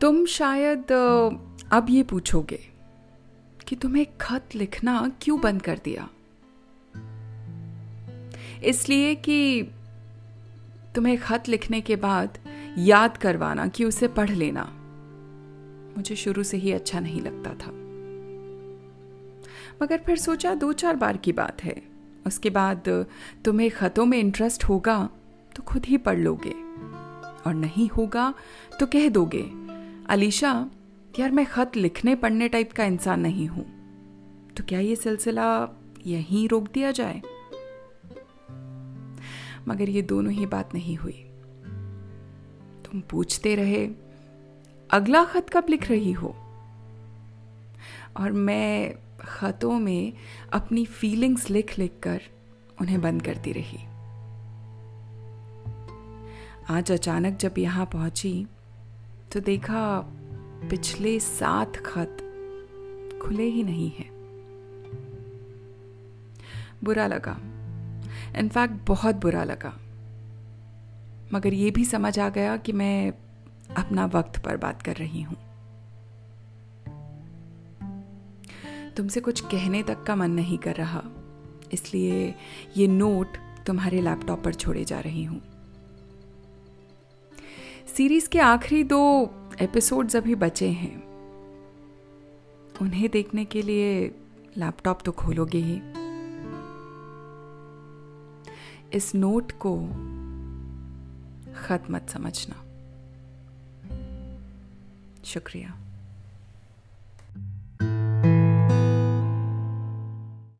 तुम शायद अब ये पूछोगे कि तुम्हें खत लिखना क्यों बंद कर दिया? इसलिए कि तुम्हें खत लिखने के बाद याद करवाना कि उसे पढ़ लेना मुझे शुरू से ही अच्छा नहीं लगता था। मगर फिर सोचा दो चार बार की बात है। उसके बाद तुम्हें खतों में इंटरेस्ट होगा तो खुद ही पढ़ लोगे और नहीं होगा तो कह दोगे अलीशा, यार मैं खत लिखने पढ़ने टाइप का इंसान नहीं हूँ। तो क्या ये सिलसिला यहीं रोक दिया जाए? मगर ये दोनों ही बात नहीं हुई। तुम पूछते रहे, अगला खत कब लिख रही हो? और मैं खतों में अपनी फीलिंग्स लिख लिख कर उन्हें बंद करती रही। आज अचानक जब यहाँ पहुँची तो देखा पिछले सात खत खुले ही नहीं हैं। बुरा लगा। इनफैक्ट बहुत बुरा लगा। मगर ये भी समझ आ गया कि मैं अपना वक्त पर बात कर रही हूँ। तुमसे कुछ कहने तक का मन नहीं कर रहा, इसलिए ये नोट तुम्हारे लैपटॉप पर छोड़े जा रही हूँ। सीरीज़ के आखिरी दो एपिसोड्स अभी बचे हैं। उन्हें देखने के लिए लैपटॉप तो खोलोगे ही। इस नोट को खत मत समझना। शुक्रिया।